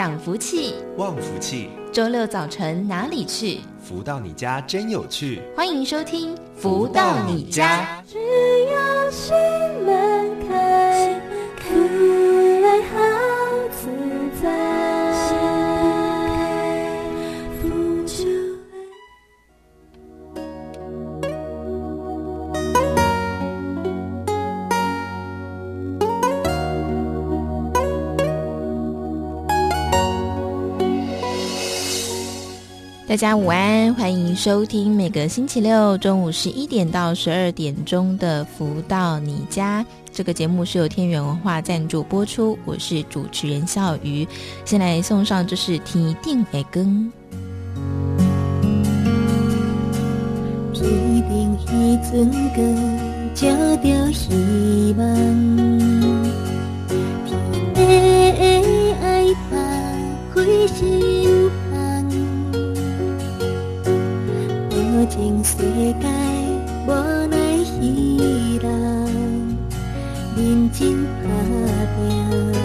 涨福气，旺福气。周六早晨哪里去？福到你家真有趣。欢迎收听《福到你家》。只要大家午安，欢迎收听每个星期六中午十一点到十二点钟的《福到你家》这个节目是由天元文化赞助播出，我是主持人笑鱼。先来送上，这是天定的光。天定一尊光，照着希望，天的爱把开心。情世界无奈彼人，认真打拼，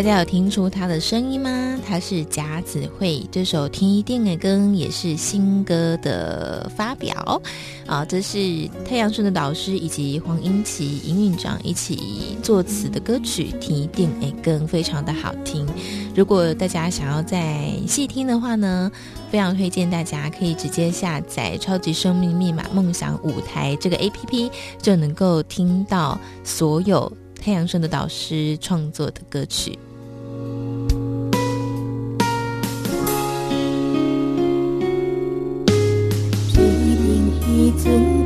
大家有听出他的声音吗？他是贾子慧，这首《天顶的光》也是新歌的发表啊！这是太阳盛德导师以及黄英琦营运长一起作词的歌曲《天顶的光》，非常的好听。如果大家想要再细听的话呢，非常推荐大家可以直接下载《超级生命密码梦想舞台》这个 APP，就能够听到所有太阳盛德导师创作的歌曲。尊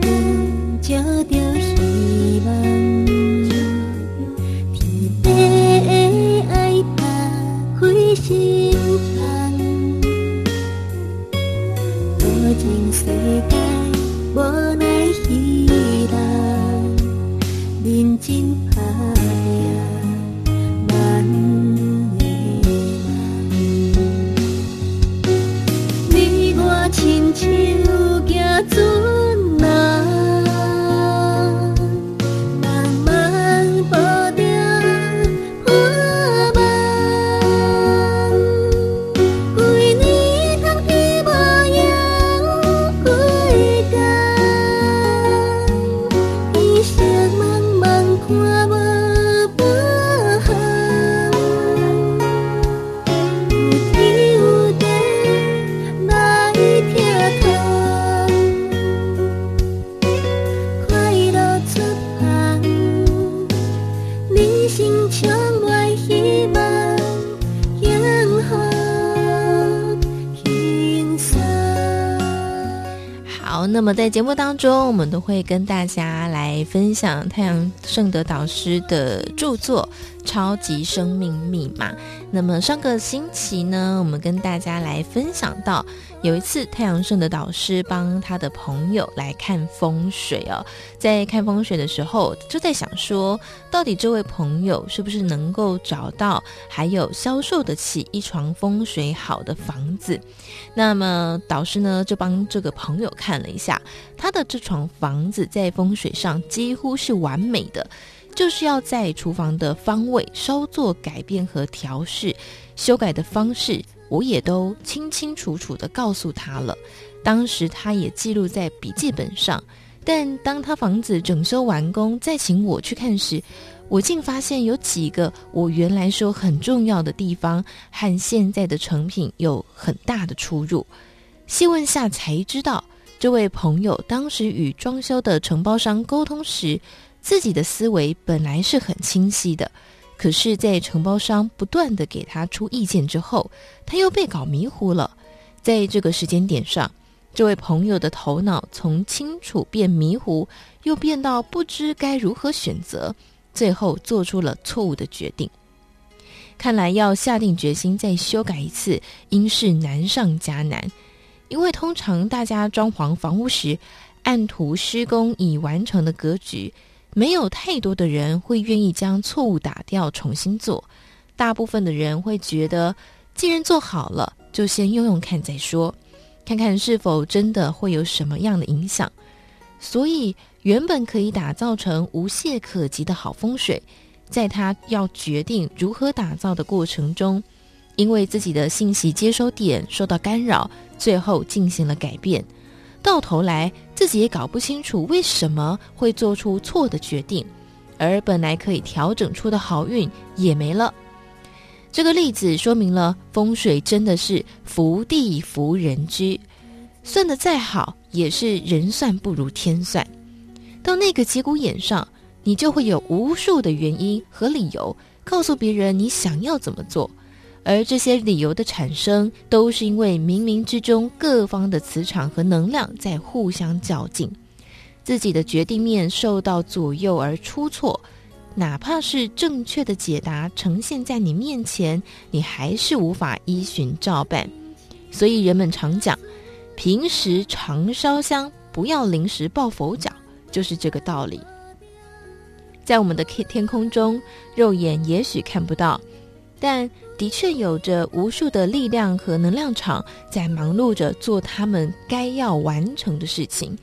那么在节目当中，我们都会跟大家来分享太阳圣德导师的著作《超级生命密码》。那么上个星期呢，我们跟大家来分享到，有一次太阳盛的导师帮他的朋友来看风水哦，在看风水的时候，就在想说，到底这位朋友是不是能够找到还有销售得起一床风水好的房子？那么导师呢，就帮这个朋友看了一下。他的这幢房子在风水上几乎是完美的，就是要在厨房的方位稍作改变和调试，修改的方式我也都清清楚楚地告诉他了。当时他也记录在笔记本上，但当他房子整修完工再请我去看时，我竟发现有几个我原来说很重要的地方，和现在的成品有很大的出入。细问下才知道，这位朋友当时与装修的承包商沟通时，自己的思维本来是很清晰的，可是，在承包商不断地给他出意见之后，他又被搞迷糊了。在这个时间点上，这位朋友的头脑从清楚变迷糊，又变到不知该如何选择。最后做出了错误的决定，看来要下定决心再修改一次，应是难上加难。因为通常大家装潢房屋时，按图施工已完成的格局，没有太多的人会愿意将错误打掉重新做。大部分的人会觉得，既然做好了，就先用用看再说，看看是否真的会有什么样的影响。所以。原本可以打造成无懈可击的好风水，在他要决定如何打造的过程中，因为自己的信息接收点受到干扰，最后进行了改变。到头来，自己也搞不清楚为什么会做出错的决定，而本来可以调整出的好运也没了。这个例子说明了风水真的是福地福人居，算得再好，也是人算不如天算。到那个节骨眼上，你就会有无数的原因和理由告诉别人你想要怎么做，而这些理由的产生，都是因为冥冥之中各方的磁场和能量在互相较劲，自己的决定面受到左右而出错，哪怕是正确的解答呈现在你面前，你还是无法依循照办。所以人们常讲，平时常烧香，不要临时抱佛脚。就是这个道理，在我们的天天空中，肉眼也许看不到，但的确有着无数的力量和能量场在忙碌着做他们该要完成的事情。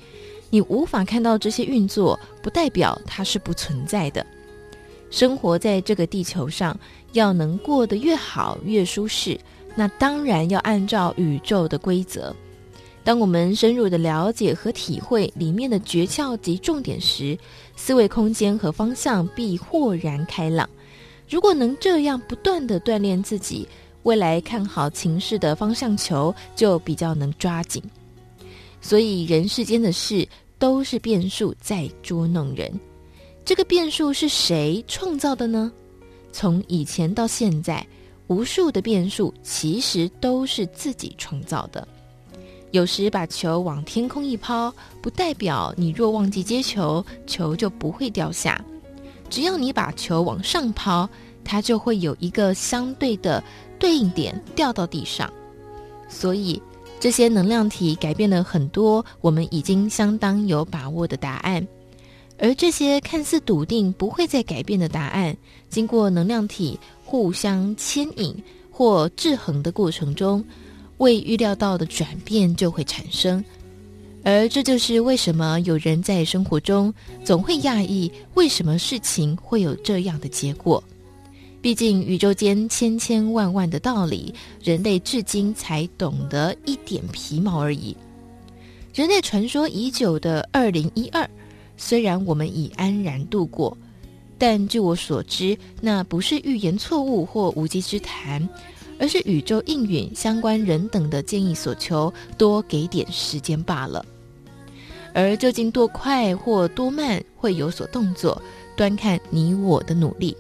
你无法看到这些运作，不代表它是不存在的。生活在这个地球上，要能过得越好越舒适，那当然要按照宇宙的规则。当我们深入的了解和体会里面的诀窍及重点时，思维空间和方向必豁然开朗。如果能这样不断地锻炼自己，未来看好情势的方向球就比较能抓紧。所以人世间的事都是变数在捉弄人，这个变数是谁创造的呢？从以前到现在，无数的变数其实都是自己创造的。有时把球往天空一抛，不代表你若忘记接球，球就不会掉下。只要你把球往上抛，它就会有一个相对的对应点掉到地上。所以这些能量体改变了很多我们已经相当有把握的答案，而这些看似笃定不会再改变的答案，经过能量体互相牵引或制衡的过程中。未预料到的转变就会产生，而这就是为什么有人在生活中总会讶异，为什么事情会有这样的结果。毕竟宇宙间千千万万的道理，人类至今才懂得一点皮毛而已。人类传说已久的二零一二，虽然我们已安然度过，但据我所知，那不是预言错误或无稽之谈。而是宇宙应允相关人等的建议所求，多给点时间罢了。而究竟多快或多慢会有所动作，端看你我的努力。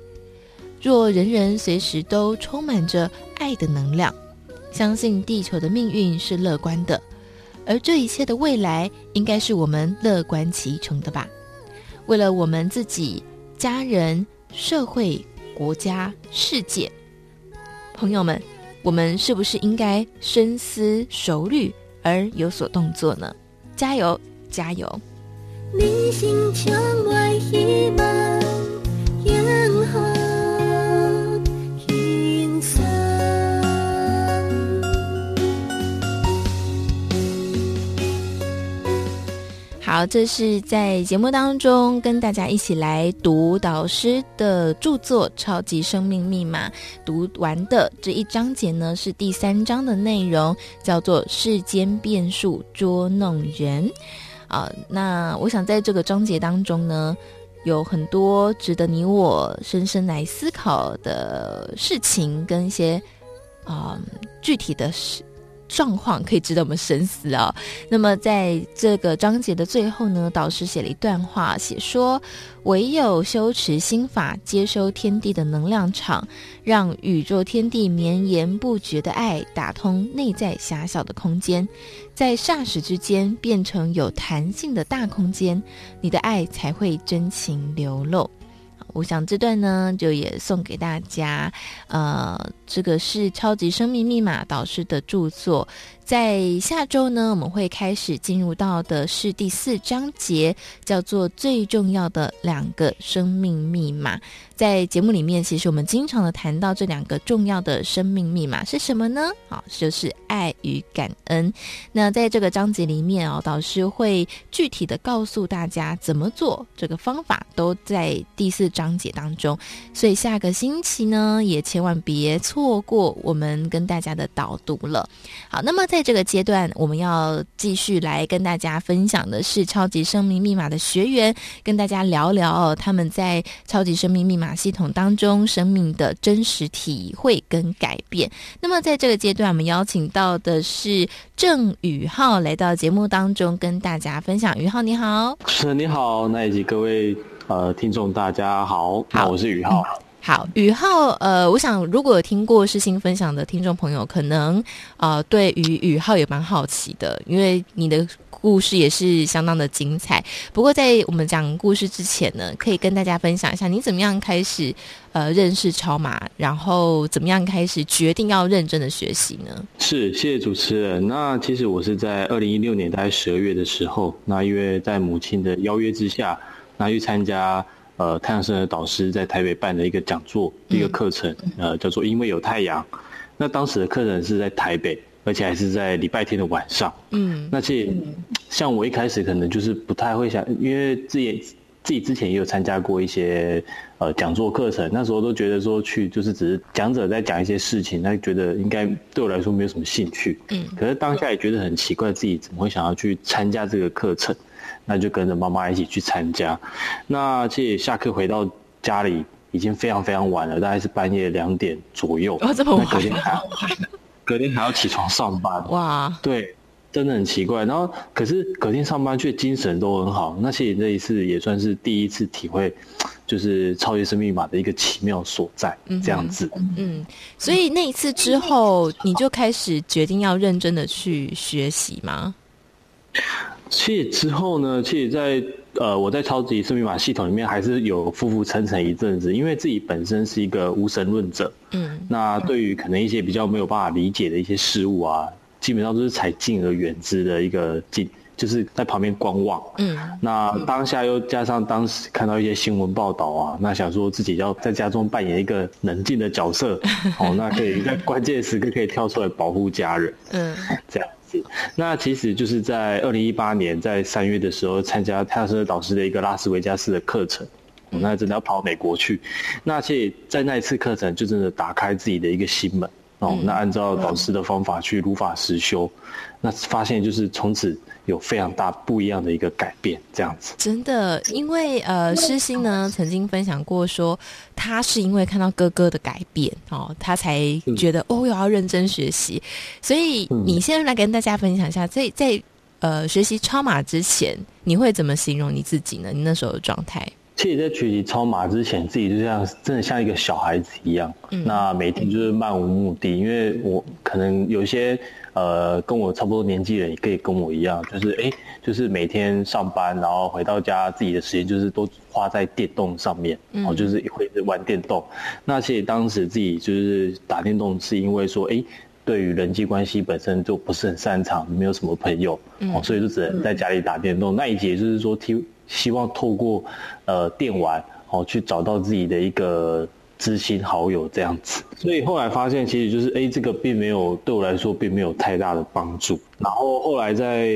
若人人随时都充满着爱的能量，相信地球的命运是乐观的，而这一切的未来应该是我们乐观其成的吧。为了我们自己、家人、社会、国家、世界。朋友们，我们是不是应该深思熟虑而有所动作呢？加油，加油！你心充满烟火好，这是在节目当中跟大家一起来读导师的著作《超级生命密码》。读完的这一章节呢，是第三章的内容，叫做“世间变数捉弄人”。啊，那我想在这个章节当中呢，有很多值得你我深深来思考的事情，跟一些啊、具体的事。状况可以值得我们深思啊。那么在这个章节的最后呢，导师写了一段话，写说：唯有修持心法，接收天地的能量场，让宇宙天地绵延不绝的爱打通内在狭小的空间，在霎时之间变成有弹性的大空间，你的爱才会真情流露。我想这段呢，就也送给大家。呃，这个是超级生命密码导师的著作。在下周呢，我们会开始进入到的是第四章节，叫做最重要的两个生命密码。在节目里面，其实我们经常的谈到这两个重要的生命密码是什么呢？好，就是爱与感恩。那在这个章节里面哦，导师会具体的告诉大家怎么做，这个方法都在第四章节当中。所以下个星期呢，也千万别错过我们跟大家的导读了。好，那么在这个阶段，我们要继续来跟大家分享的是超级生命密码的学员，跟大家聊聊，他们在超级生命密码系统当中生命的真实体会跟改变。那么在这个阶段，我们邀请到的是郑宇浩来到节目当中跟大家分享。宇浩你好，是你好，那以及各位呃听众大家好，好，我是宇浩。嗯好，宇浩，呃，我想如果有听过世新分享的听众朋友，可能呃对于宇浩也蛮好奇的，因为你的故事也是相当的精彩。不过在我们讲故事之前呢，可以跟大家分享一下你怎么样开始呃认识超马，然后怎么样开始决定要认真的学习呢？是，谢谢主持人。那其实我是在二零一六年大概十二月的时候，那因为在母亲的邀约之下，那去参加。呃，太阳神的导师在台北办的一个讲座，嗯、一个课程，呃，叫做“因为有太阳”。那当时的课程是在台北，而且还是在礼拜天的晚上。嗯，那其实像我一开始可能就是不太会想，因为自己自己之前也有参加过一些呃讲座课程，那时候都觉得说去就是只是讲者在讲一些事情，那觉得应该对我来说没有什么兴趣。嗯，可是当下也觉得很奇怪，自己怎么会想要去参加这个课程？那就跟着妈妈一起去参加。那其实下课回到家里已经非常非常晚了，大概是半夜两点左右。哦，这么晚？隔天 还要，隔天还要起床上班。哇，对，真的很奇怪。然后，可是隔天上班却精神都很好。那其实这一次也算是第一次体会，就是超越生命密码的一个奇妙所在。嗯，这样子。嗯，所以那一次之后，你就开始决定要认真的去学习吗？其实之后呢，其实在呃，我在超级生命密码系统里面还是有浮浮沉沉一阵子，因为自己本身是一个无神论者，嗯，那对于可能一些比较没有办法理解的一些事物啊，基本上都是采敬而远之的一个敬，就是在旁边观望，嗯，那当下又加上当时看到一些新闻报道啊，那想说自己要在家中扮演一个冷静的角色，哦，那可以在关键时刻可以跳出来保护家人，嗯，这样。那其实就是在二零一八年在三月的时候参加太阳盛德导师的一个拉斯维加斯的课程，那真的要跑美国去。那所以，在那一次课程就真的打开自己的一个心门哦。那按照导师的方法去如法实修，那发现就是从此。有非常大不一样的一个改变，这样子。真的，因为呃，诗欣呢曾经分享过说，他是因为看到哥哥的改变哦，他才觉得、嗯、哦，我要认真学习。所以你先来跟大家分享一下，在在呃学习超马之前，你会怎么形容你自己呢？你那时候的状态？其实，在学习超马之前，自己就像真的像一个小孩子一样，嗯、那每天就是漫无目的，因为我可能有些。呃，跟我差不多年纪的人也可以跟我一样，就是哎，就是每天上班，然后回到家，自己的时间就是都花在电动上面，然后就是会玩电动。嗯、那其实当时自己就是打电动，是因为说，哎，对于人际关系本身就不是很擅长，没有什么朋友，哦、嗯，所以就只能在家里打电动。嗯、那以及就是说，希希望透过呃电玩，哦，去找到自己的一个。知心好友这样子，所以后来发现，其实就是哎，这个并没有对我来说并没有太大的帮助。然后后来在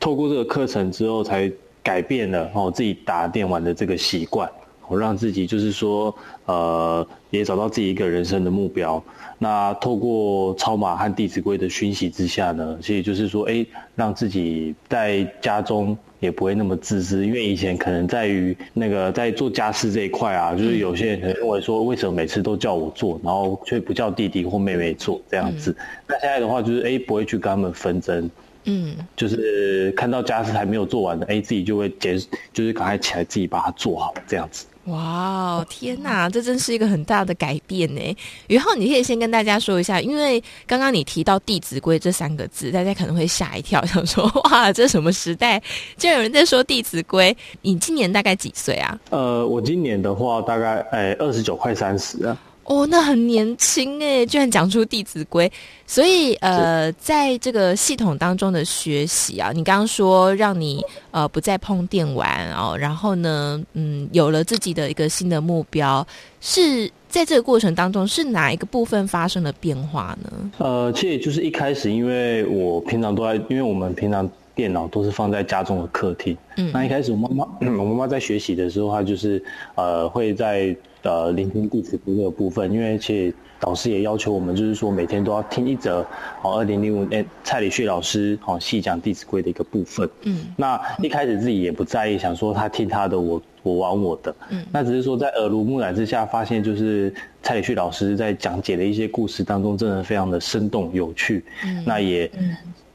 透过这个课程之后，才改变了哦自己打电玩的这个习惯，我让自己就是说呃也找到自己一个人生的目标。那透过超马和弟子规的熏习之下呢，其实就是说哎，让自己在家中也不会那么自私，因为以前可能在于那个在做家事这一块啊，就是有些人可能认为说，为什么每次都叫我做，然后却不叫弟弟或妹妹做这样子。那现在的话就是，哎，不会去跟他们纷争，嗯，就是看到家事还没有做完的，哎，自己就会结，就是赶快起来自己把它做好这样子。哇，天哪，这真是一个很大的改变呢！宇浩，你可以先跟大家说一下，因为刚刚你提到《弟子规》这三个字，大家可能会吓一跳，想说哇，这什么时代，竟然有人在说《弟子规》？你今年大概几岁啊？呃，我今年的话，大概哎二十九，快三十啊。哦，那很年轻哎，居然讲出《弟子规》，所以呃，在这个系统当中的学习啊，你刚刚说让你呃不再碰电玩哦，然后呢，嗯，有了自己的一个新的目标，是在这个过程当中是哪一个部分发生了变化呢？呃，其实就是一开始，因为我平常都在，因为我们平常电脑都是放在家中的客厅，嗯，那一开始我妈妈，我妈妈在学习的时候，她就是呃会在。呃，聆听《弟子规》这个部分，因为其实导师也要求我们，就是说每天都要听一则哦，二零零五年蔡礼旭老师哦细讲《弟子规》的一个部分。嗯，那一开始自己也不在意，想说他听他的，我我玩我的。嗯，那只是说在耳濡目染之下，发现就是蔡礼旭老师在讲解的一些故事当中，真的非常的生动有趣。嗯，那也。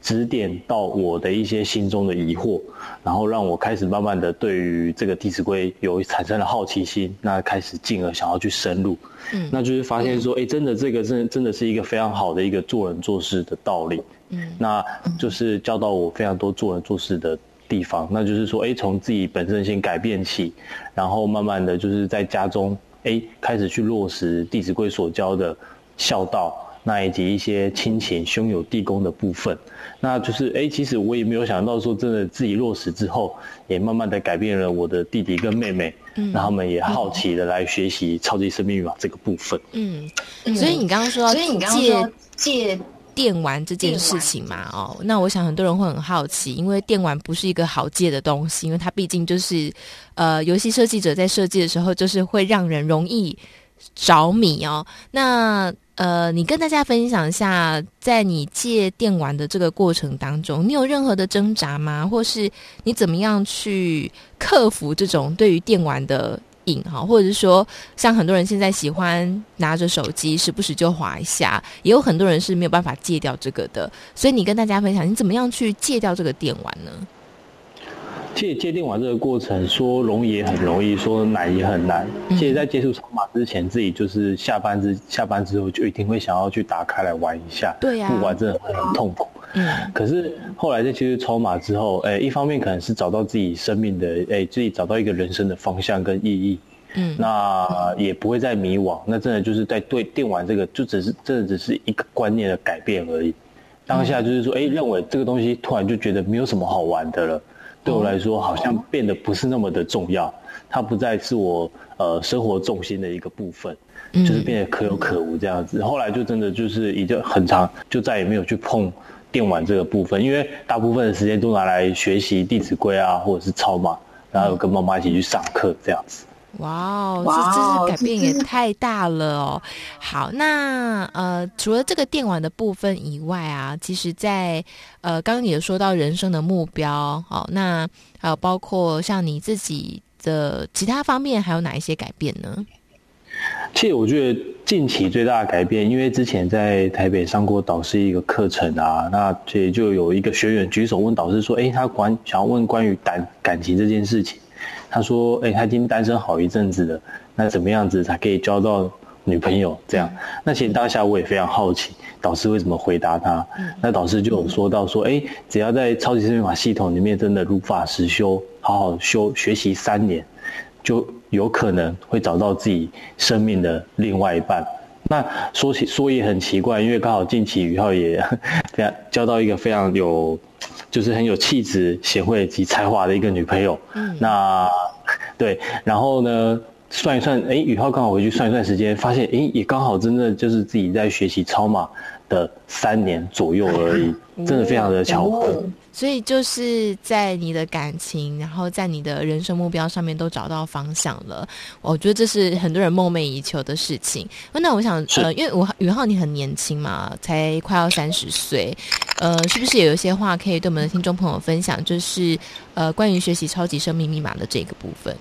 嗯指点到我的一些心中的疑惑，然后让我开始慢慢的对于这个《弟子规》有产生了好奇心，那开始进而想要去深入，嗯，那就是发现说，哎，真的这个真真的是一个非常好的一个做人做事的道理，嗯，那就是教导我非常多做人做事的地方，那就是说，哎，从自己本身先改变起，然后慢慢的就是在家中，哎，开始去落实《弟子规》所教的孝道。那以及一些亲情、兄友弟恭的部分，那就是哎，其实我也没有想到说，真的自己落实之后，也慢慢的改变了我的弟弟跟妹妹，嗯，那他们也好奇的来学习超级生命密码这个部分。嗯，所以你刚刚说到戒戒电玩这件事情嘛，哦，那我想很多人会很好奇，因为电玩不是一个好借的东西，因为它毕竟就是，呃，游戏设计者在设计的时候，就是会让人容易着迷哦。那呃，你跟大家分享一下，在你戒电玩的这个过程当中，你有任何的挣扎吗？或是你怎么样去克服这种对于电玩的瘾哈？或者是说，像很多人现在喜欢拿着手机时不时就滑一下，也有很多人是没有办法戒掉这个的。所以你跟大家分享，你怎么样去戒掉这个电玩呢？其实戒电玩这个过程，说容易也很容易，说难也很难。其实，在接触超码之前，自己就是下班之下班之后，就一定会想要去打开来玩一下。对呀，不玩真的会很痛苦。嗯。可是后来在接触超码之后，哎，一方面可能是找到自己生命的，哎，自己找到一个人生的方向跟意义。嗯。那也不会再迷惘。那真的就是在对电玩这个，就只是真的只是一个观念的改变而已。当下就是说，哎，认为这个东西突然就觉得没有什么好玩的了。对我来说，好像变得不是那么的重要，它不再是我呃生活重心的一个部分，就是变得可有可无这样子。后来就真的就是已经很长，就再也没有去碰电玩这个部分，因为大部分的时间都拿来学习《弟子规》啊，或者是抄嘛，然后跟妈妈一起去上课这样子。哇哦，这这是改变也太大了哦！好，那呃，除了这个电玩的部分以外啊，其实在，在呃，刚刚你有说到人生的目标，好，那还有包括像你自己的其他方面，还有哪一些改变呢？其实我觉得近期最大的改变，因为之前在台北上过导师一个课程啊，那所以就有一个学员举手问导师说：“哎，他关想要问关于感感情这件事情。”他说：“哎、欸，他已经单身好一阵子了，那怎么样子才可以交到女朋友？这样，那其实当下我也非常好奇，导师为什么回答他？那导师就有说到说，哎、欸，只要在超级生命法系统里面真的如法实修，好好修学习三年，就有可能会找到自己生命的另外一半。那说起说也很奇怪，因为刚好近期宇浩也 非常交到一个非常有。”就是很有气质、贤惠及才华的一个女朋友。嗯，那对，然后呢，算一算，哎，宇浩刚好回去算一算时间，发现，哎，也刚好真的就是自己在学习超马的三年左右而已，真的非常的巧合。所以就是在你的感情，然后在你的人生目标上面都找到方向了。我觉得这是很多人梦寐以求的事情。那我想，呃，因为我宇浩你很年轻嘛，才快要三十岁，呃，是不是也有一些话可以对我们的听众朋友分享？就是呃，关于学习超级生命密码的这个部分。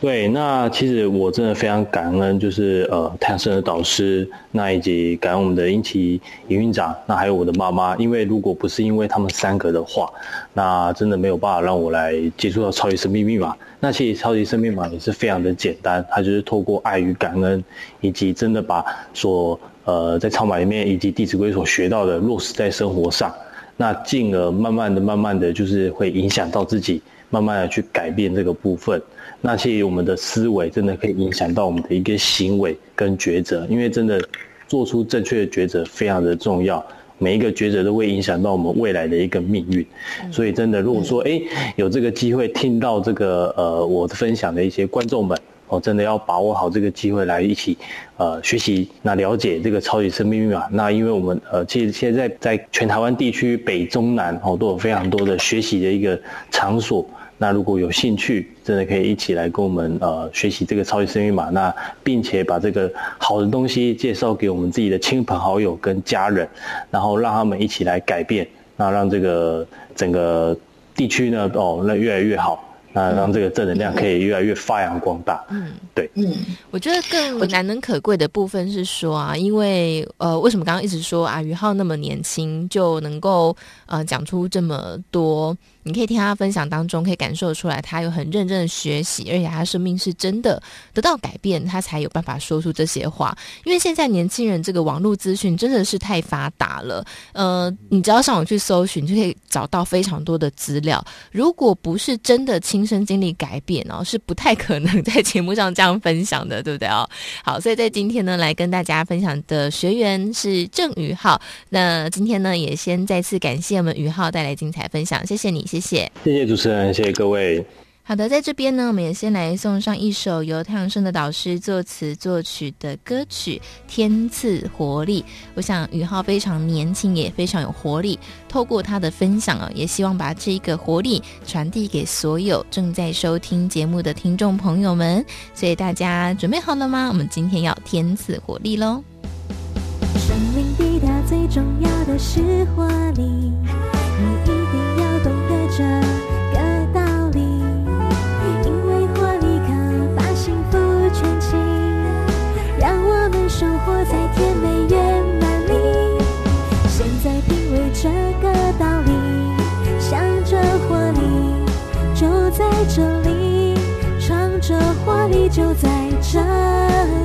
对，那其实我真的非常感恩，就是呃，太阳盛德导师，那以及感恩我们的英奇营运长，那还有我的妈妈，因为如果不是因为他们三个的话，那真的没有办法让我来接触到超级生命密码。那其实超级生命密码也是非常的简单，它就是透过爱与感恩，以及真的把所呃在超马里面以及弟子规所学到的落实在生活上，那进而慢慢的、慢慢的就是会影响到自己，慢慢的去改变这个部分。那其实我们的思维真的可以影响到我们的一个行为跟抉择，因为真的做出正确的抉择非常的重要，每一个抉择都会影响到我们未来的一个命运。所以真的，如果说哎有这个机会听到这个呃我的分享的一些观众们哦，真的要把握好这个机会来一起呃学习，那了解这个超级生命密码。那因为我们呃其实现在在全台湾地区北中南哦都有非常多的学习的一个场所。那如果有兴趣，真的可以一起来跟我们呃学习这个超级生命密码，那并且把这个好的东西介绍给我们自己的亲朋好友跟家人，然后让他们一起来改变，那让这个整个地区呢哦那越来越好。那让这个正能量可以越来越发扬光大。嗯，对，嗯，我觉得更难能可贵的部分是说啊，因为呃，为什么刚刚一直说啊，于浩那么年轻就能够呃讲出这么多？你可以听他分享当中，可以感受出来，他有很认真的学习，而且他生命是真的得到改变，他才有办法说出这些话。因为现在年轻人这个网络资讯真的是太发达了，呃，你只要上网去搜寻，就可以找到非常多的资料。如果不是真的亲身经历改变哦，是不太可能在节目上这样分享的，对不对哦？好，所以在今天呢，来跟大家分享的学员是郑宇浩。那今天呢，也先再次感谢我们宇浩带来精彩分享，谢谢你。谢谢谢谢主持人，谢谢各位。好的，在这边呢，我们也先来送上一首由太阳升的导师作词作曲的歌曲《天赐活力》。我想宇浩非常年轻，也非常有活力。透过他的分享啊，也希望把这个活力传递给所有正在收听节目的听众朋友们。所以大家准备好了吗？我们今天要天赐活力喽！生命抵达最重要的是活力。活在甜美圆满里。现在品味这个道理，想着活力就在这里，唱着活力就在这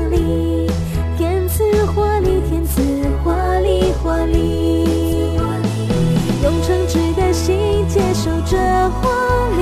里，天赐活力，天赐活力，活力，用诚挚的心接受。这活力，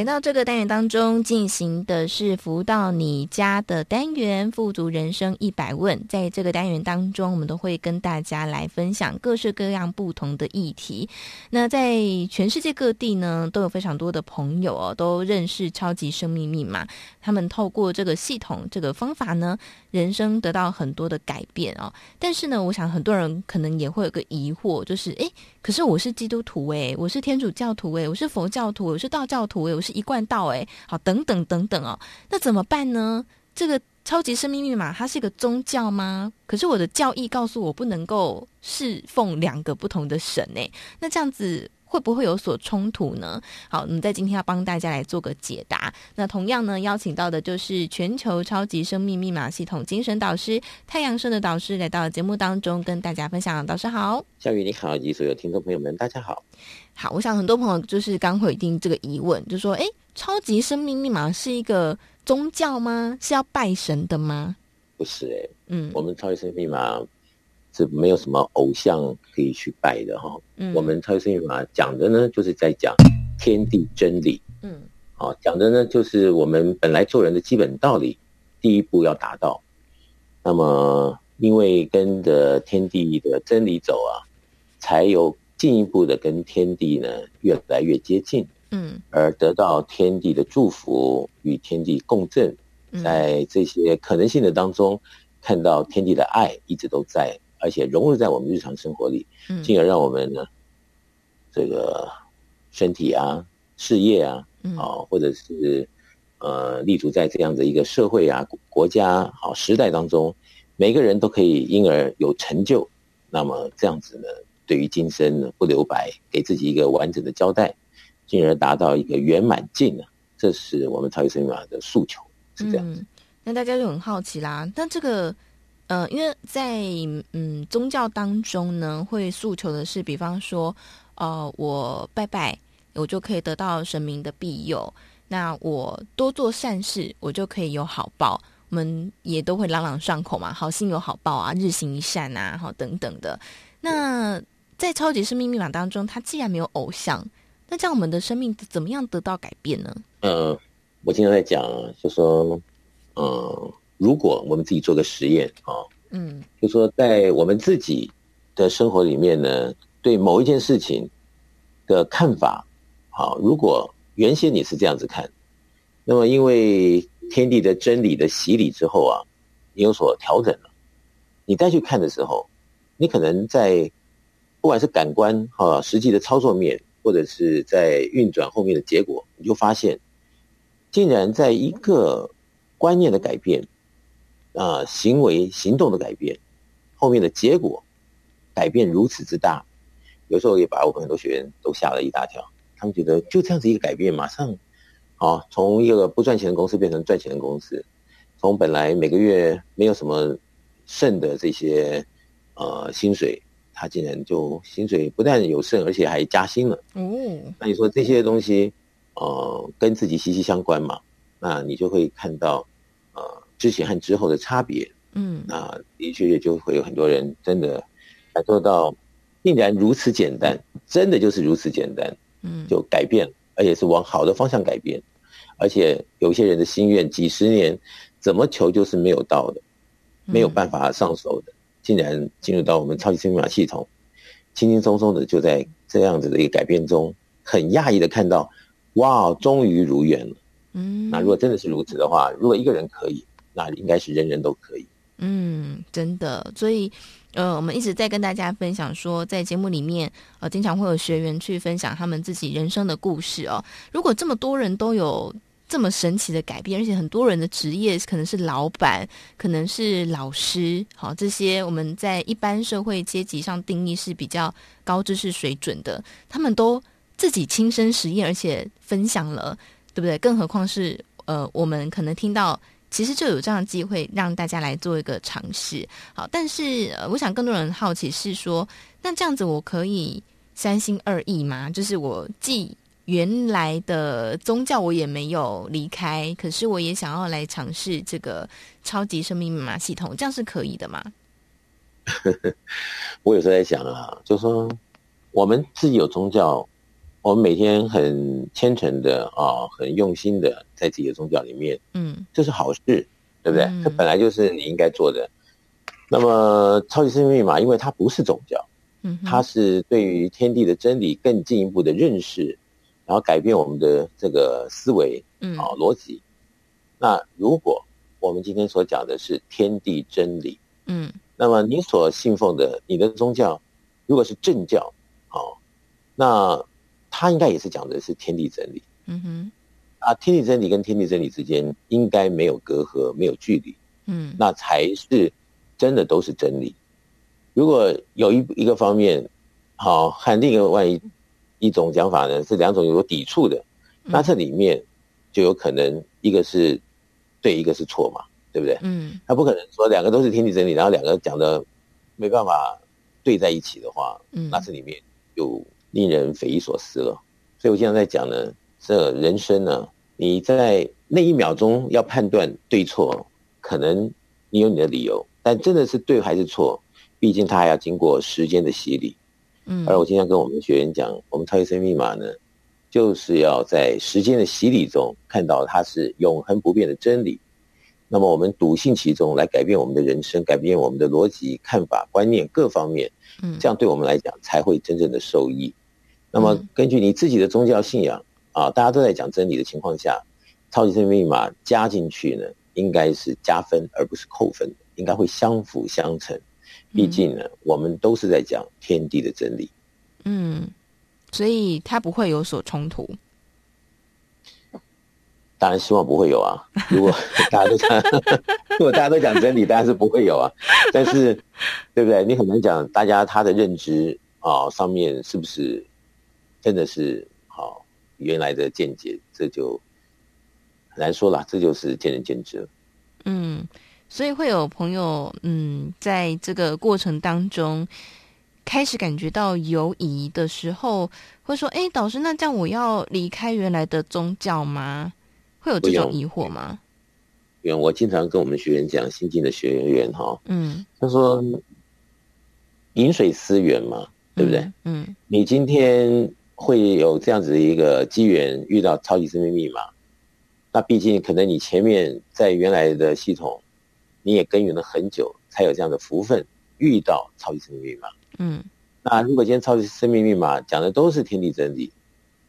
来到这个单元当中，进行的是福到你家的单元“富足人生一百问”。在这个单元当中，我们都会跟大家来分享各式各样不同的议题。那在全世界各地呢，都有非常多的朋友哦，都认识超级生命密码。他们透过这个系统、这个方法呢，人生得到很多的改变哦。但是呢，我想很多人可能也会有个疑惑，就是诶，可是我是基督徒诶，我是天主教徒诶，我是佛教徒，我是道教徒诶，我是。一贯道哎，好，等等等等哦，那怎么办呢？这个超级生命密码，它是一个宗教吗？可是我的教义告诉我不能够侍奉两个不同的神诶，那这样子会不会有所冲突呢？好，我们在今天要帮大家来做个解答。那同样呢，邀请到的就是全球超级生命密码系统精神导师太阳盛的导师来到节目当中跟大家分享。导师好，小雨你好，以及所有听众朋友们，大家好。好，我想很多朋友就是刚回定这个疑问，就说：“哎，超级生命密码是一个宗教吗？是要拜神的吗？”不是哎、欸，嗯，我们超级生命密码是没有什么偶像可以去拜的哈。嗯，我们超级生命密码讲的呢，就是在讲天地真理。嗯，好，讲的呢，就是我们本来做人的基本道理，第一步要达到。那么，因为跟着天地的真理走啊，才有。进一步的跟天地呢越来越接近，嗯，而得到天地的祝福，与天地共振，在这些可能性的当中，看到天地的爱一直都在，而且融入在我们日常生活里，进而让我们呢，这个身体啊、事业啊，啊，或者是呃立足在这样的一个社会啊、国家好时代当中，每个人都可以因而有成就，那么这样子呢？对于今生呢，不留白，给自己一个完整的交代，进而达到一个圆满境呢，这是我们超级生命法的诉求，是这样子。嗯，那大家就很好奇啦，那这个呃，因为在嗯宗教当中呢，会诉求的是，比方说，呃，我拜拜，我就可以得到神明的庇佑；那我多做善事，我就可以有好报。我们也都会朗朗上口嘛，好心有好报啊，日行一善啊，好等等的。那在超级生命密码当中，它既然没有偶像，那这样我们的生命怎么样得到改变呢？呃，我经常在讲，就说，呃，如果我们自己做个实验啊，哦、嗯，就说在我们自己的生活里面呢，对某一件事情的看法，好，如果原先你是这样子看，那么因为天地的真理的洗礼之后啊，你有所调整了，你再去看的时候，你可能在。不管是感官哈，实际的操作面，或者是在运转后面的结果，你就发现，竟然在一个观念的改变，啊，行为行动的改变，后面的结果改变如此之大，有时候也把我们很多学员都吓了一大跳。他们觉得就这样子一个改变，马上啊，从一个不赚钱的公司变成赚钱的公司，从本来每个月没有什么剩的这些呃薪水。他竟然就薪水不但有剩，而且还加薪了。嗯，那你说这些东西，呃，跟自己息息相关嘛？那你就会看到，呃，之前和之后的差别。嗯，那的确也就会有很多人真的感受到，竟然如此简单，真的就是如此简单。嗯，就改变了，而且是往好的方向改变。而且有些人的心愿，几十年怎么求就是没有到的，没有办法上手的。竟然进入到我们超级生命密码系统，轻轻松松的就在这样子的一个改变中，很讶异的看到，哇，终于如愿了。嗯，那如果真的是如此的话，如果一个人可以，那应该是人人都可以。嗯，真的。所以，呃，我们一直在跟大家分享说，在节目里面，呃，经常会有学员去分享他们自己人生的故事哦。如果这么多人都有。这么神奇的改变，而且很多人的职业可能是老板，可能是老师，好，这些我们在一般社会阶级上定义是比较高知识水准的，他们都自己亲身实验，而且分享了，对不对？更何况是呃，我们可能听到其实就有这样的机会让大家来做一个尝试。好，但是，我想更多人好奇是说，那这样子我可以三心二意吗？就是我既原来的宗教我也没有离开，可是我也想要来尝试这个超级生命密码系统，这样是可以的吗？我有时候在想啊，就是说我们自己有宗教，我们每天很虔诚的啊，很用心的在自己的宗教里面，嗯，这是好事，对不对？这本来就是你应该做的。那么超级生命密码，因为它不是宗教，嗯，它是对于天地的真理更进一步的认识。然后改变我们的这个思维，嗯，啊，逻辑。那如果我们今天所讲的是天地真理，嗯，那么你所信奉的你的宗教，如果是正教，哦，那他应该也是讲的是天地真理，嗯哼，啊，天地真理跟天地真理之间应该没有隔阂，没有距离，嗯，那才是真的都是真理。如果有一一个方面，好，和另一个万一。一种讲法呢，是两种有抵触的，那这里面就有可能一个是对，一个是错嘛，对不对？嗯，他不可能说两个都是天地真理，然后两个讲的没办法对在一起的话，嗯，那这里面就令人匪夷所思了。所以我经常在讲呢，这人生呢，你在那一秒钟要判断对错，可能你有你的理由，但真的是对还是错，毕竟它还要经过时间的洗礼。嗯，而我经常跟我们的学员讲，我们超级生命密码呢，就是要在时间的洗礼中看到它是永恒不变的真理。那么我们笃信其中，来改变我们的人生，改变我们的逻辑、看法、观念各方面。嗯，这样对我们来讲才会真正的受益。那么根据你自己的宗教信仰啊，大家都在讲真理的情况下，超级生命密码加进去呢，应该是加分而不是扣分，应该会相辅相成。毕竟呢，我们都是在讲天地的真理，嗯，所以它不会有所冲突。当然希望不会有啊！如果 大家都讲，如果大家都讲真理，当然是不会有啊。但是，对不对？你很难讲大家他的认知啊，上面是不是真的是好原来的见解，这就很难说了。这就是见仁见智了。嗯。所以会有朋友，嗯，在这个过程当中开始感觉到犹疑的时候，会说：“哎，导师，那这样我要离开原来的宗教吗？”会有这种疑惑吗？因为我经常跟我们学员讲，新进的学员哈，嗯，他说：“饮水思源嘛，对不对？嗯，嗯，你今天会有这样子的一个机缘遇到超级生命密码，那毕竟可能你前面在原来的系统。”你也耕耘了很久，才有这样的福分遇到超级生命密码。嗯，那如果今天超级生命密码讲的都是天地真理，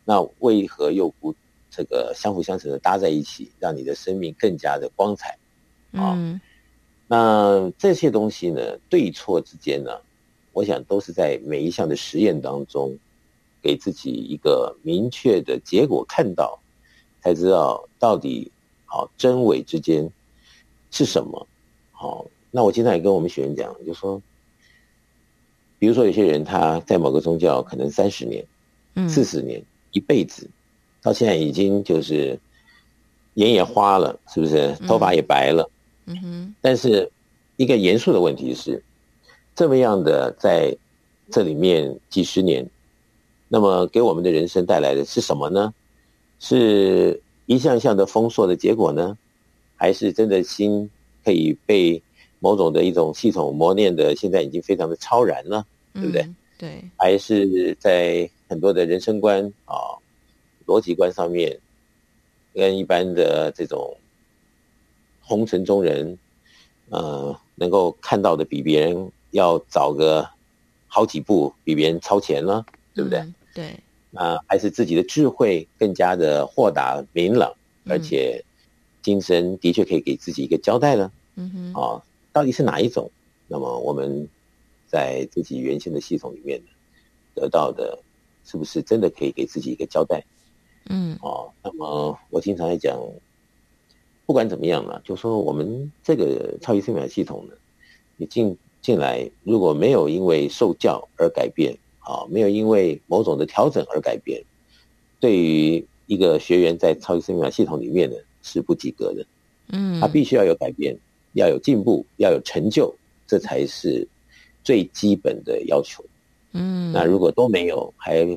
那为何又不这个相辅相成的搭在一起，让你的生命更加的光彩？啊、嗯，那这些东西呢，对错之间呢，我想都是在每一项的实验当中，给自己一个明确的结果看到，才知道到底好真伪之间是什么。好，那我经常也跟我们学员讲，就说，比如说有些人他在某个宗教可能三十年、四十年、一辈子，到现在已经就是眼也花了，是不是？头发也白了。嗯哼。但是一个严肃的问题是，这么样的在这里面几十年，那么给我们的人生带来的是什么呢？是一项项的丰硕的结果呢，还是真的心？可以被某种的一种系统磨练的，现在已经非常的超然了，对不对？嗯、对，还是在很多的人生观啊、逻辑观上面，跟一般的这种红尘中人，呃，能够看到的比别人要早个好几步，比别人超前了，对不对？嗯、对，那还是自己的智慧更加的豁达明朗，而且。精神的确可以给自己一个交代了，嗯哼，啊，到底是哪一种？那么我们在自己原先的系统里面得到的，是不是真的可以给自己一个交代？嗯，啊，那么我经常在讲，不管怎么样呢，就说我们这个超级生命系统呢，你进进来，如果没有因为受教而改变，啊，没有因为某种的调整而改变，对于一个学员在超级生命系统里面呢，是不及格的，嗯，他必须要有改变，要有进步，要有成就，这才是最基本的要求。嗯，那如果都没有，还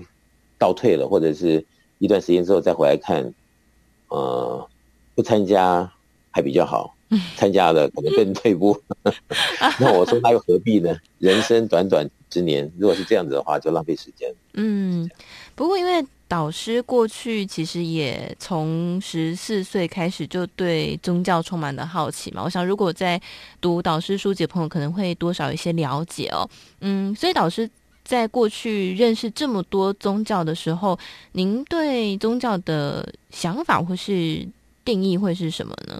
倒退了，或者是一段时间之后再回来看，呃，不参加还比较好，参加了可能更退步。那我说那又何必呢？人生短短之年，如果是这样子的话，就浪费时间。嗯，不过因为导师过去其实也从十四岁开始就对宗教充满了好奇嘛。我想如果在读导师书籍的朋友，可能会多少一些了解哦。嗯，所以导师。在过去认识这么多宗教的时候，您对宗教的想法或是定义会是什么呢？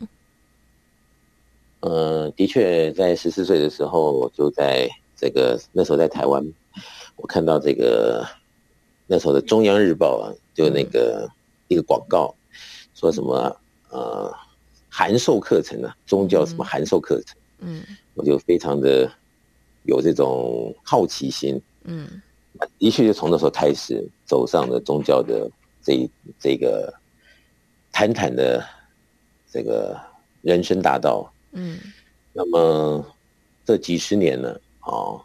呃，的确，在十四岁的时候，我就在这个那时候在台湾，我看到这个那时候的中央日报啊，就那个一个广告，说什么呃函授课程啊，宗教什么函授课程，嗯，我就非常的有这种好奇心。嗯，的确就从那时候开始走上了宗教的这一这个坦坦的这个人生大道。嗯，那么这几十年呢，哦，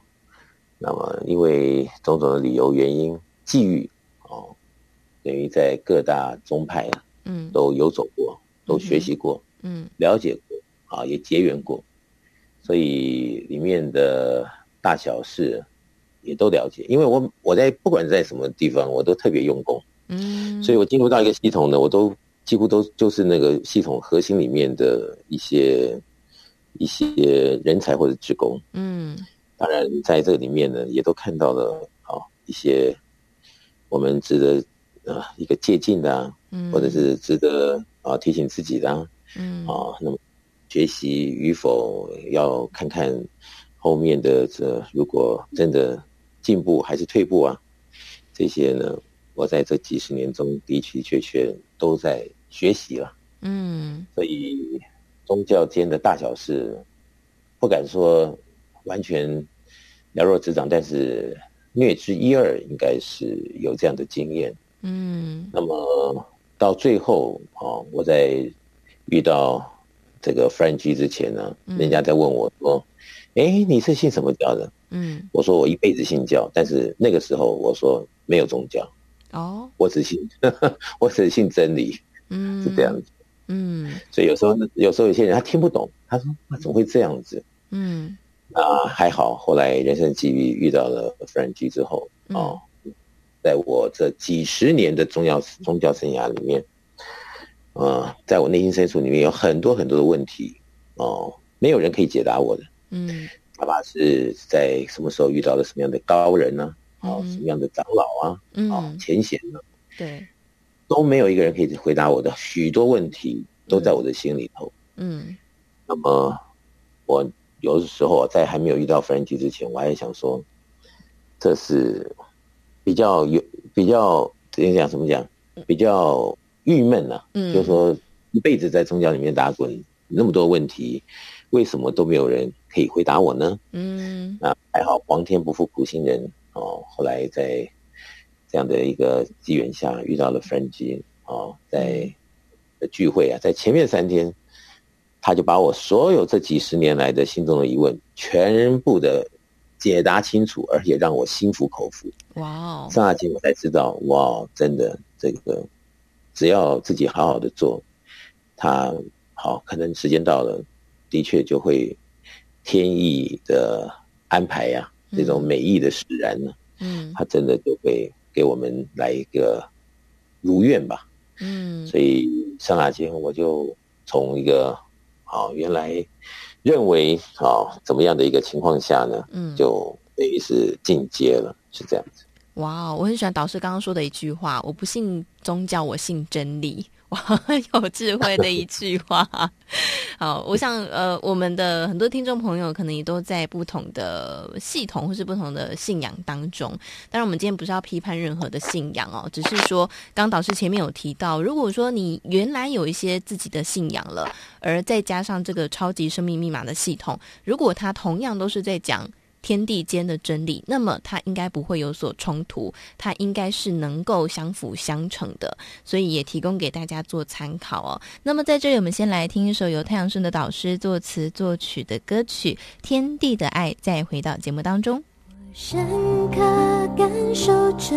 那么因为种种的理由原因，际遇，哦，等于在各大宗派啊，嗯，都游走过，都学习过，嗯，了解过，啊，也结缘过，所以里面的大小事。也都了解，因为我我在不管在什么地方，我都特别用功，嗯，所以我进入到一个系统呢，我都几乎都就是那个系统核心里面的一些一些人才或者职工，嗯，当然在这里面呢，也都看到了啊、哦、一些我们值得啊、呃、一个借鉴的啊，嗯，或者是值得啊、呃、提醒自己的啊，嗯啊，那么学习与否要看看后面的这如果真的。进步还是退步啊？这些呢，我在这几十年中的的确确都在学习了。嗯，所以宗教间的大小事，不敢说完全了若指掌，但是略知一二，应该是有这样的经验。嗯，那么到最后啊，我在遇到这个 Frank 之前呢，人家在问我说：“哎，你是信什么教的？”嗯，我说我一辈子信教，但是那个时候我说没有宗教，哦，我只信，我只信真理，嗯，是这样子，嗯，所以有时候有时候有些人他听不懂，他说那怎么会这样子？嗯，啊还好，后来人生机遇遇到了弗兰基之后，哦，在我这几十年的宗教宗教生涯里面，啊，在我内心深处里面有很多很多的问题，哦，没有人可以解答我的，嗯。爸爸是在什么时候遇到了什么样的高人呢？啊、嗯，什么样的长老啊？嗯，啊，前贤呢？对，都没有一个人可以回答我的许多问题，都在我的心里头。嗯，那么我有的时候在还没有遇到弗兰基之前，我还想说，这是比较有比较怎样讲？怎么讲？比较郁闷啊。嗯，就是说一辈子在宗教里面打滚，那么多问题。为什么都没有人可以回答我呢？嗯，啊还好，皇天不负苦心人哦。后来在这样的一个机缘下遇到了 Frank 哦，在聚会啊，在前面三天，他就把我所有这几十年来的心中的疑问全部的解答清楚，而且让我心服口服。哇哦！上那天我才知道，哇，真的这个只要自己好好的做，他好，可能时间到了。的确就会天意的安排呀、啊，这种美意的使然呢，嗯，他真的就会给我们来一个如愿吧，嗯，所以刹那间我就从一个啊原来认为啊怎么样的一个情况下呢，嗯，就等于是进阶了，是这样子。哇，我很喜欢导师刚刚说的一句话：我不信宗教，我信真理。很 有智慧的一句话。好，我想呃，我们的很多听众朋友可能也都在不同的系统或是不同的信仰当中。当然，我们今天不是要批判任何的信仰哦，只是说，刚导师前面有提到，如果说你原来有一些自己的信仰了，而再加上这个超级生命密码的系统，如果它同样都是在讲天地间的真理，那么它应该不会有所冲突，它应该是能够相辅相成的，所以也提供给大家做参考哦。那么在这里，我们先来听一首由太阳盛德导师作词作曲的歌曲《天地的爱》，再回到节目当中。深刻感受着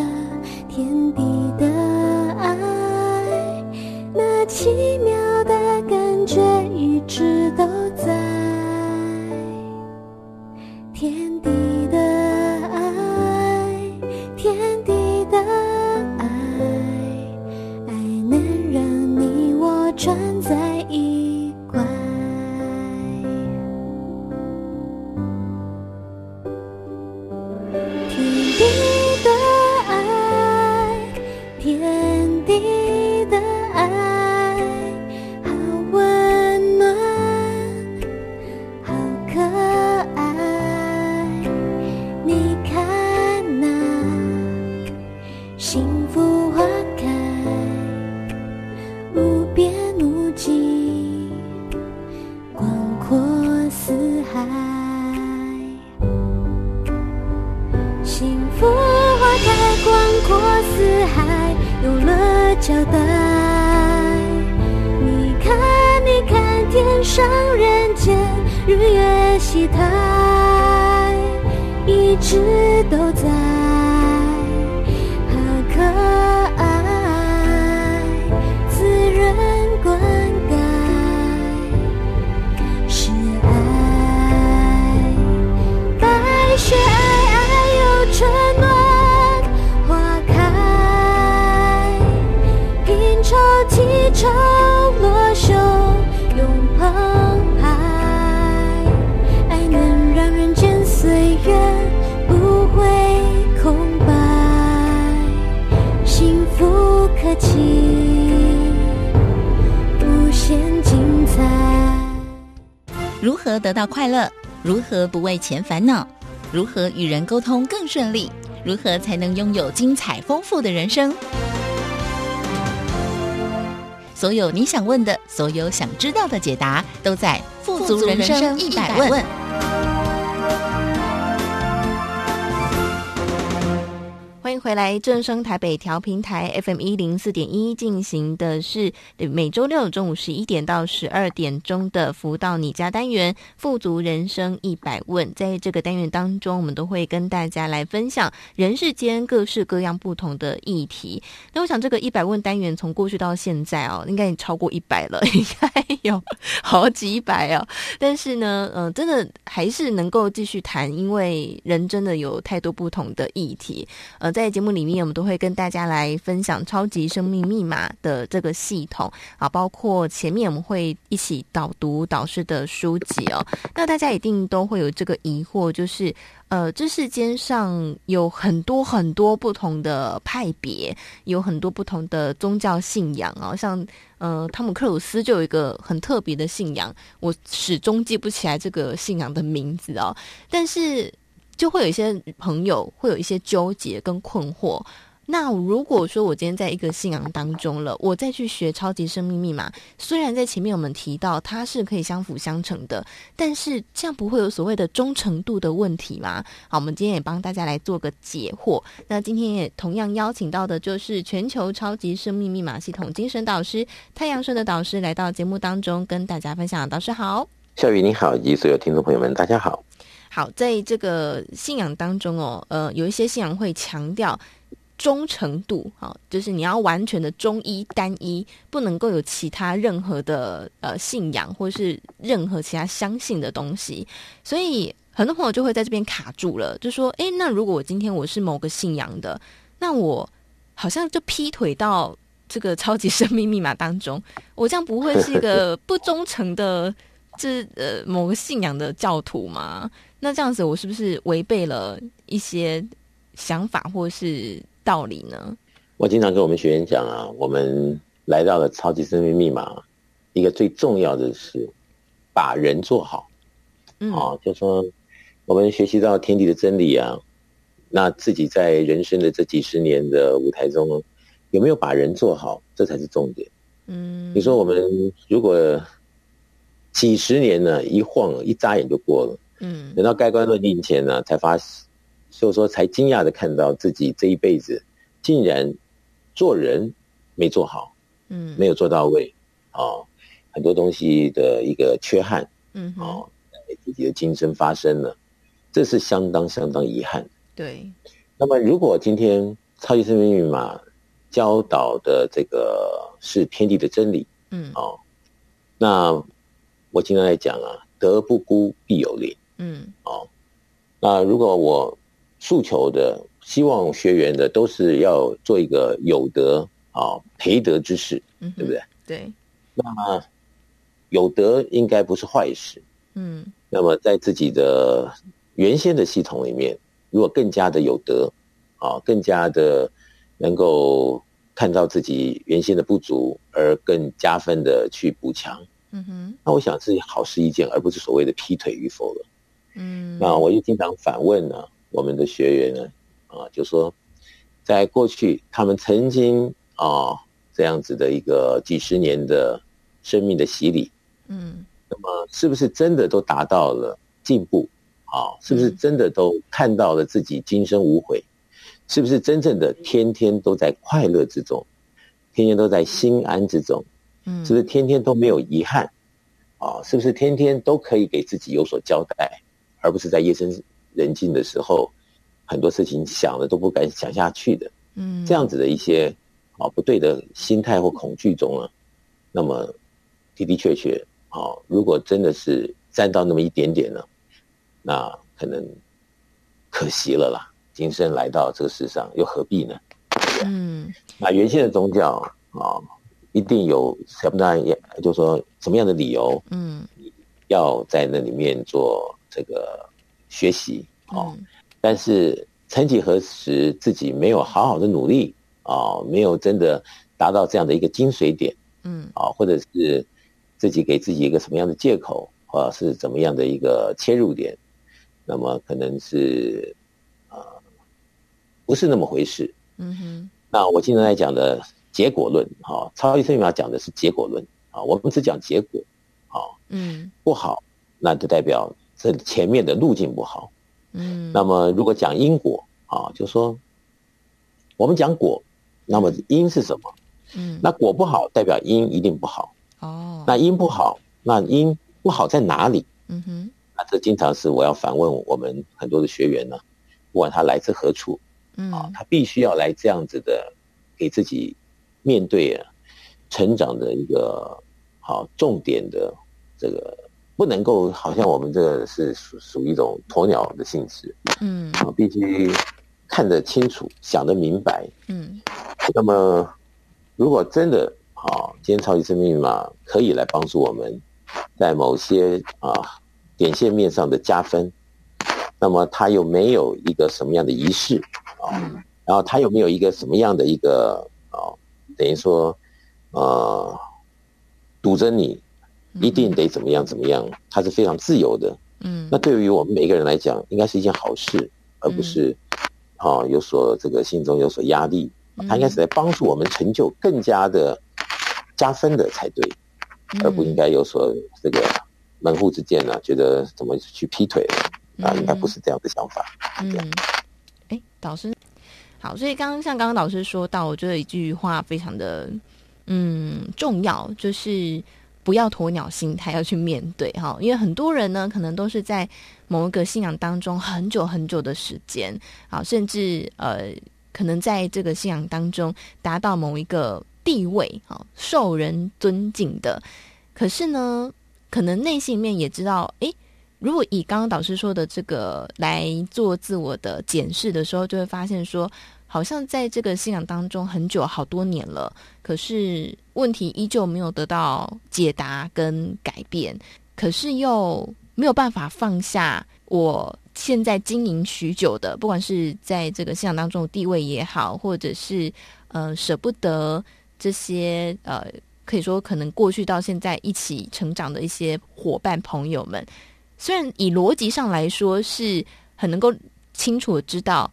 天地的爱，那奇妙的感为钱烦恼？如何与人沟通更顺利？如何才能拥有精彩丰富的人生？所有你想问的，所有想知道的解答，都在《富足人生一百问》。欢迎回来，正声台北调频台 FM 一零四点一进行的是每周六中午十一点到十二点钟的福到你家单元“富足人生一百问”。在这个单元当中，我们都会跟大家来分享人世间各式各样不同的议题。那我想，这个一百问单元从过去到现在哦，应该也超过一百了，应该有好几百哦。但是呢，嗯、呃，真的还是能够继续谈，因为人真的有太多不同的议题，呃，在。在节目里面，我们都会跟大家来分享超级生命密码的这个系统啊，包括前面我们会一起导读导师的书籍哦。那大家一定都会有这个疑惑，就是呃，这世间上有很多很多不同的派别，有很多不同的宗教信仰啊，像呃，汤姆克鲁斯就有一个很特别的信仰，我始终记不起来这个信仰的名字哦，但是。就会有一些朋友会有一些纠结跟困惑。那如果说我今天在一个信仰当中了，我再去学超级生命密码，虽然在前面我们提到它是可以相辅相成的，但是这样不会有所谓的忠诚度的问题吗？好，我们今天也帮大家来做个解惑。那今天也同样邀请到的就是全球超级生命密码系统精神导师太阳盛德导师来到节目当中跟大家分享。导师好，小雨你好，以及所有听众朋友们，大家好。好，在这个信仰当中哦，呃，有一些信仰会强调忠诚度，好，就是你要完全的忠一单一，不能够有其他任何的呃信仰或是任何其他相信的东西，所以很多朋友就会在这边卡住了，就说，诶，那如果我今天我是某个信仰的，那我好像就劈腿到这个超级生命密码当中，我这样不会是一个不忠诚的这呃某个信仰的教徒吗？那这样子，我是不是违背了一些想法或是道理呢？我经常跟我们学员讲啊，我们来到了超级生命密码，一个最重要的是把人做好。嗯，啊，就说我们学习到天地的真理啊，那自己在人生的这几十年的舞台中，有没有把人做好，这才是重点。嗯，你说我们如果几十年呢，一晃一眨眼就过了。嗯，等到盖棺论定前呢，才发，就是说才惊讶的看到自己这一辈子竟然做人没做好，嗯，没有做到位，啊，很多东西的一个缺憾，嗯，哦，自己的今生发生了，这是相当相当遗憾。对，那么如果今天超级生命密码教导的这个是天地的真理，嗯，哦，那我经常在讲啊，德不孤，必有邻。嗯，哦，那如果我诉求的、希望学员的都是要做一个有德啊、培德之士，嗯，对不对？对。那么有德应该不是坏事，嗯。那么在自己的原先的系统里面，如果更加的有德，啊，更加的能够看到自己原先的不足，而更加分的去补强，嗯哼。那我想是好事一件，而不是所谓的劈腿与否了。嗯，那我就经常反问呢，我们的学员呢，啊，就说，在过去他们曾经啊这样子的一个几十年的生命的洗礼，嗯，那么是不是真的都达到了进步？啊，是不是真的都看到了自己今生无悔？是不是真正的天天都在快乐之中，天天都在心安之中？嗯，是不是天天都没有遗憾？啊，是不是天天都可以给自己有所交代？而不是在夜深人静的时候，很多事情想了都不敢想下去的，嗯，这样子的一些啊不对的心态或恐惧中啊，那么的的确确啊，如果真的是沾到那么一点点呢，那可能可惜了啦。今生来到这个世上，又何必呢？嗯，那原先的宗教啊，一定有什么样也就是说什么样的理由，嗯，要在那里面做。这个学习哦，但是曾几何时自己没有好好的努力啊，没有真的达到这样的一个精髓点，嗯啊，或者是自己给自己一个什么样的借口，或者是怎么样的一个切入点，那么可能是啊，不是那么回事。嗯哼，那我经常在讲的结果论，哈，超级生命密码讲的是结果论啊，我们只讲结果，好，嗯，不好，那就代表。这前面的路径不好，嗯，那么如果讲因果啊，就说我们讲果，那么因是什么？嗯，那果不好，代表因一定不好。哦，那因不好，那因不好在哪里？嗯哼，那，这经常是我要反问我们很多的学员呢，不管他来自何处，嗯，啊，他必须要来这样子的，给自己面对啊成长的一个好重点的这个。不能够，好像我们这是属属于一种鸵鸟的性质，嗯，啊，必须看得清楚，想得明白，嗯。那么，如果真的啊，今天超级生命密码可以来帮助我们，在某些啊点线面上的加分，那么他又没有一个什么样的仪式啊？然后他有没有一个什么样的一个啊？等于说，呃，堵着你。一定得怎么样怎么样，它是非常自由的。嗯，那对于我们每一个人来讲，应该是一件好事，而不是，啊，有所这个心中有所压力。它应该是在帮助我们成就更加的加分的才对，而不应该有所这个门户之见呢，觉得怎么去劈腿啊？应该不是这样的想法。嗯，哎，导师好，所以刚刚像刚刚导师说到，我觉得一句话非常的嗯重要，就是。不要鸵鸟心态，要去面对哈，因为很多人呢，可能都是在某一个信仰当中很久很久的时间，啊，甚至呃，可能在这个信仰当中达到某一个地位，啊，受人尊敬的。可是呢，可能内心里面也知道，诶，如果以刚刚导师说的这个来做自我的检视的时候，就会发现说。好像在这个信仰当中很久好多年了，可是问题依旧没有得到解答跟改变，可是又没有办法放下我现在经营许久的，不管是在这个信仰当中的地位也好，或者是呃舍不得这些呃可以说可能过去到现在一起成长的一些伙伴朋友们，虽然以逻辑上来说是很能够清楚的知道。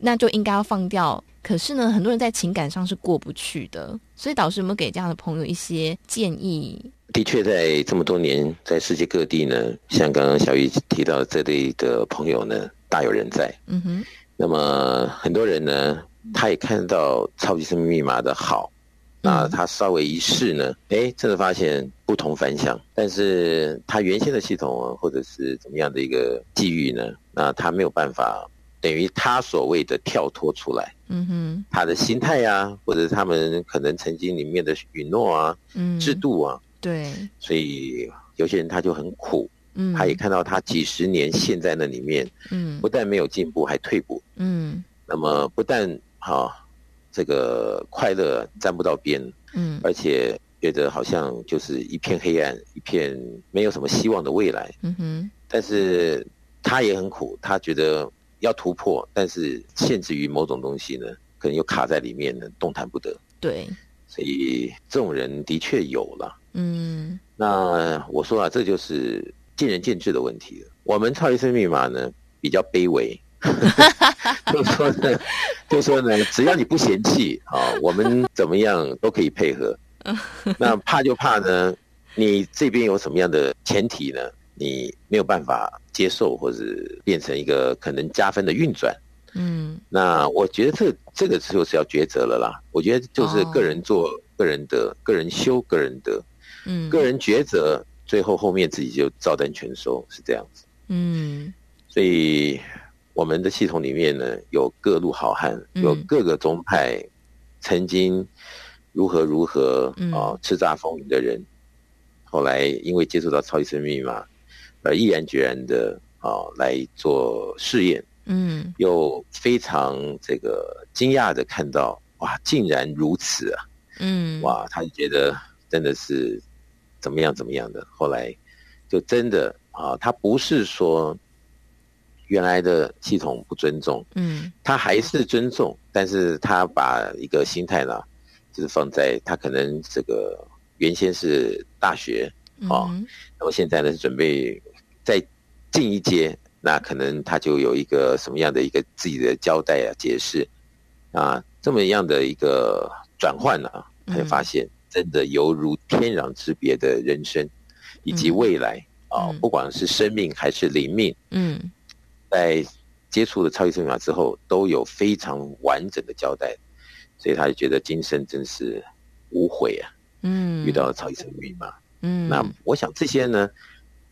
那就应该要放掉，可是呢，很多人在情感上是过不去的，所以导师有没有给这样的朋友一些建议？的确在这么多年，在世界各地呢，像刚刚小雨提到这类的朋友呢，大有人在。嗯哼。那么很多人呢，他也看到超级生命密码的好，那他稍微一试呢，哎，真的发现不同凡响。但是他原先的系统啊，或者是怎么样的一个际遇呢，那他没有办法。等于他所谓的跳脱出来，嗯哼，他的心态啊，或者他们可能曾经里面的允诺啊，嗯，制度啊，对，所以有些人他就很苦，嗯，他也看到他几十年陷在那里面，嗯，不但没有进步，还退步，嗯，那么不但哈、啊，这个快乐沾不到边，嗯，而且觉得好像就是一片黑暗，一片没有什么希望的未来，嗯哼，但是他也很苦，他觉得。要突破，但是限制于某种东西呢，可能又卡在里面呢，动弹不得。对，所以这种人的确有了。嗯，那我说啊，这就是见仁见智的问题了。我们超级生命密码呢比较卑微，就说呢，就说呢，只要你不嫌弃啊，我们怎么样都可以配合。那怕就怕呢，你这边有什么样的前提呢？你没有办法接受，或者变成一个可能加分的运转，嗯，那我觉得这这个就是要抉择了啦。我觉得就是个人做个人的，个人修个人的，嗯，个人抉择，最后后面自己就照单全收，是这样子，嗯。所以我们的系统里面呢，有各路好汉，有各个宗派曾经如何如何啊叱咤风云的人，后来因为接触到超级生命密码。而毅然决然的啊来做试验，嗯，又非常这个惊讶的看到，哇，竟然如此啊，嗯，哇，他就觉得真的是怎么样怎么样的。后来就真的啊，他不是说原来的系统不尊重，嗯，他还是尊重，但是他把一个心态呢，就是放在他可能这个原先是大学啊，那么现在呢是准备。再进一阶，那可能他就有一个什么样的一个自己的交代啊、解释啊，这么样的一个转换呢、啊？他就发现真的犹如天壤之别的人生，以及未来啊，不管是生命还是灵命，嗯，在接触了超级生命之后，都有非常完整的交代，所以他就觉得今生真是无悔啊，嗯，遇到了超级生命密码，嗯，那我想这些呢。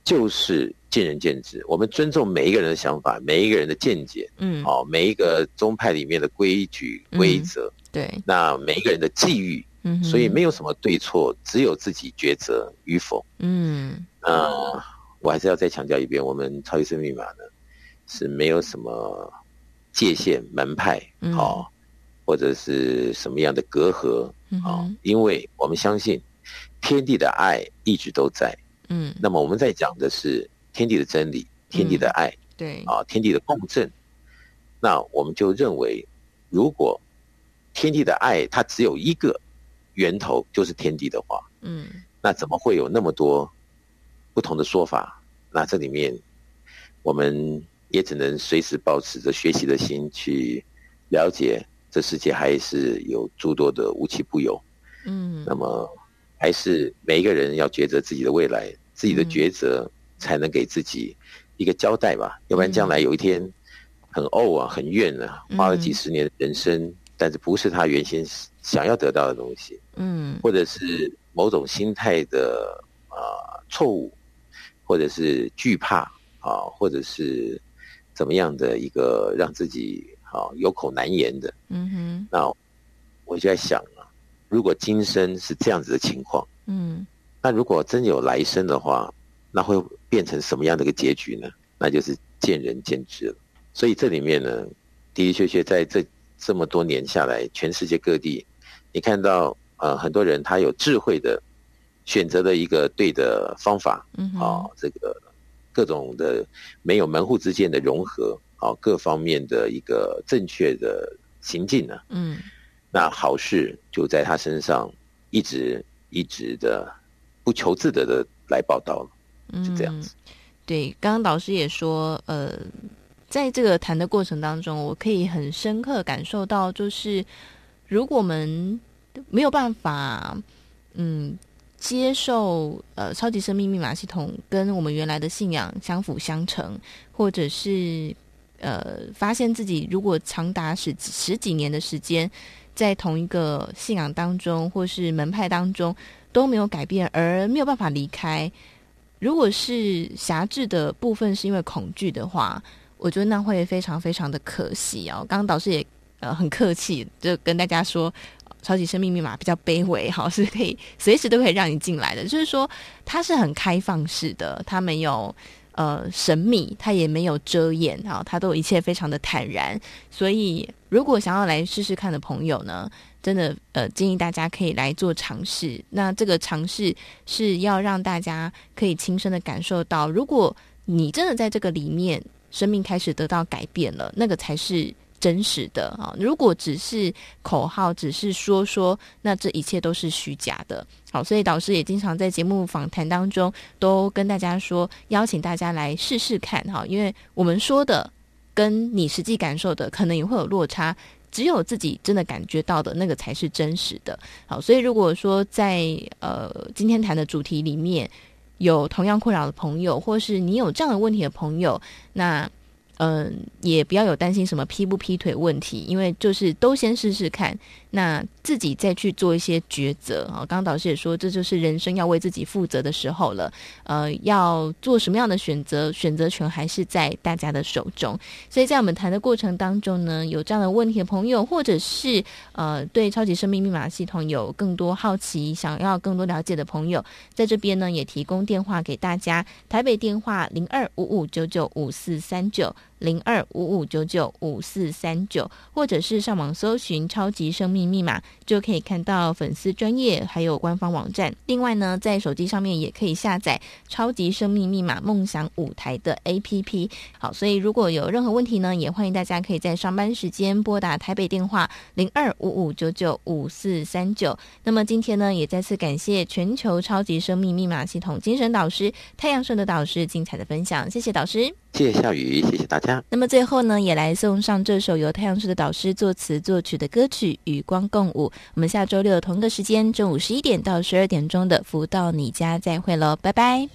就是见仁见智，我们尊重每一个人的想法，每一个人的见解，嗯，好，每一个宗派里面的规矩规则，对，那每一个人的际遇，嗯，所以没有什么对错，只有自己抉择与否，嗯，呃，我还是要再强调一遍，我们超级生命密码呢是没有什么界限门派，好，或者是什么样的隔阂，好，因为我们相信天地的爱一直都在。嗯，那么我们在讲的是天地的真理，天地的爱，嗯、对啊，天地的共振。那我们就认为，如果天地的爱它只有一个源头，就是天地的话，嗯，那怎么会有那么多不同的说法？那这里面我们也只能随时保持着学习的心去了解，这世界还是有诸多的无奇不有。嗯，那么。还是每一个人要抉择自己的未来，自己的抉择才能给自己一个交代吧。嗯、要不然将来有一天很怄啊，很怨啊，花了几十年的人生，嗯、但是不是他原先想要得到的东西，嗯，或者是某种心态的啊、呃、错误，或者是惧怕啊，或者是怎么样的一个让自己啊有口难言的，嗯哼，那我就在想。如果今生是这样子的情况，嗯，那如果真有来生的话，那会变成什么样的一个结局呢？那就是见仁见智了。所以这里面呢，的的确确在这这么多年下来，全世界各地，你看到呃很多人他有智慧的选择了一个对的方法，嗯，啊，这个各种的没有门户之见的融合，啊，各方面的一个正确的行进呢，嗯。那好事就在他身上，一直一直的不求自得的来报道了，是这样子。嗯、对，刚刚导师也说，呃，在这个谈的过程当中，我可以很深刻感受到，就是如果我们没有办法，嗯，接受呃超级生命密码系统跟我们原来的信仰相辅相成，或者是呃发现自己如果长达十十几年的时间在同一个信仰当中或是门派当中都没有改变，而没有办法离开。如果是狭制的部分是因为恐惧的话，我觉得那会非常非常的可惜哦。刚刚导师也呃很客气，就跟大家说。超级生命密码比较卑微，好，是可以随时都可以让你进来的。就是说，它是很开放式的，它没有呃神秘，他也没有遮掩，啊，他都一切非常的坦然。所以，如果想要来试试看的朋友呢，真的呃建议大家可以来做尝试。那这个尝试是要让大家可以亲身的感受到，如果你真的在这个里面，生命开始得到改变了，那个才是。真实的啊，如果只是口号，只是说说，那这一切都是虚假的。好，所以导师也经常在节目访谈当中都跟大家说，邀请大家来试试看哈，因为我们说的跟你实际感受的可能也会有落差，只有自己真的感觉到的那个才是真实的。好，所以如果说在呃今天谈的主题里面有同样困扰的朋友，或是你有这样的问题的朋友，那。嗯，也不要有担心什么劈不劈腿问题，因为就是都先试试看，那自己再去做一些抉择啊。刚刚导师也说，这就是人生要为自己负责的时候了。呃，要做什么样的选择，选择权还是在大家的手中。所以在我们谈的过程当中呢，有这样的问题的朋友，或者是呃对超级生命密码系统有更多好奇、想要更多了解的朋友，在这边呢也提供电话给大家，台北电话零二五五九九五四三九。零二五五九九五四三九，或者是上网搜寻“超级生命密码”，就可以看到粉丝专业还有官方网站。另外呢，在手机上面也可以下载“超级生命密码梦想舞台”的 APP。好，所以如果有任何问题呢，也欢迎大家可以在上班时间拨打台北电话零二五五九九五四三九。那么今天呢，也再次感谢全球超级生命密码系统精神导师太阳盛德导师精彩的分享，谢谢导师。谢谢夏雨，谢谢大家。那么最后呢，也来送上这首由太阳社的导师作词作曲的歌曲《与光共舞》。我们下周六同个时间，中午十一点到十二点钟的《福到你家》再会喽，拜拜。